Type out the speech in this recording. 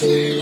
see.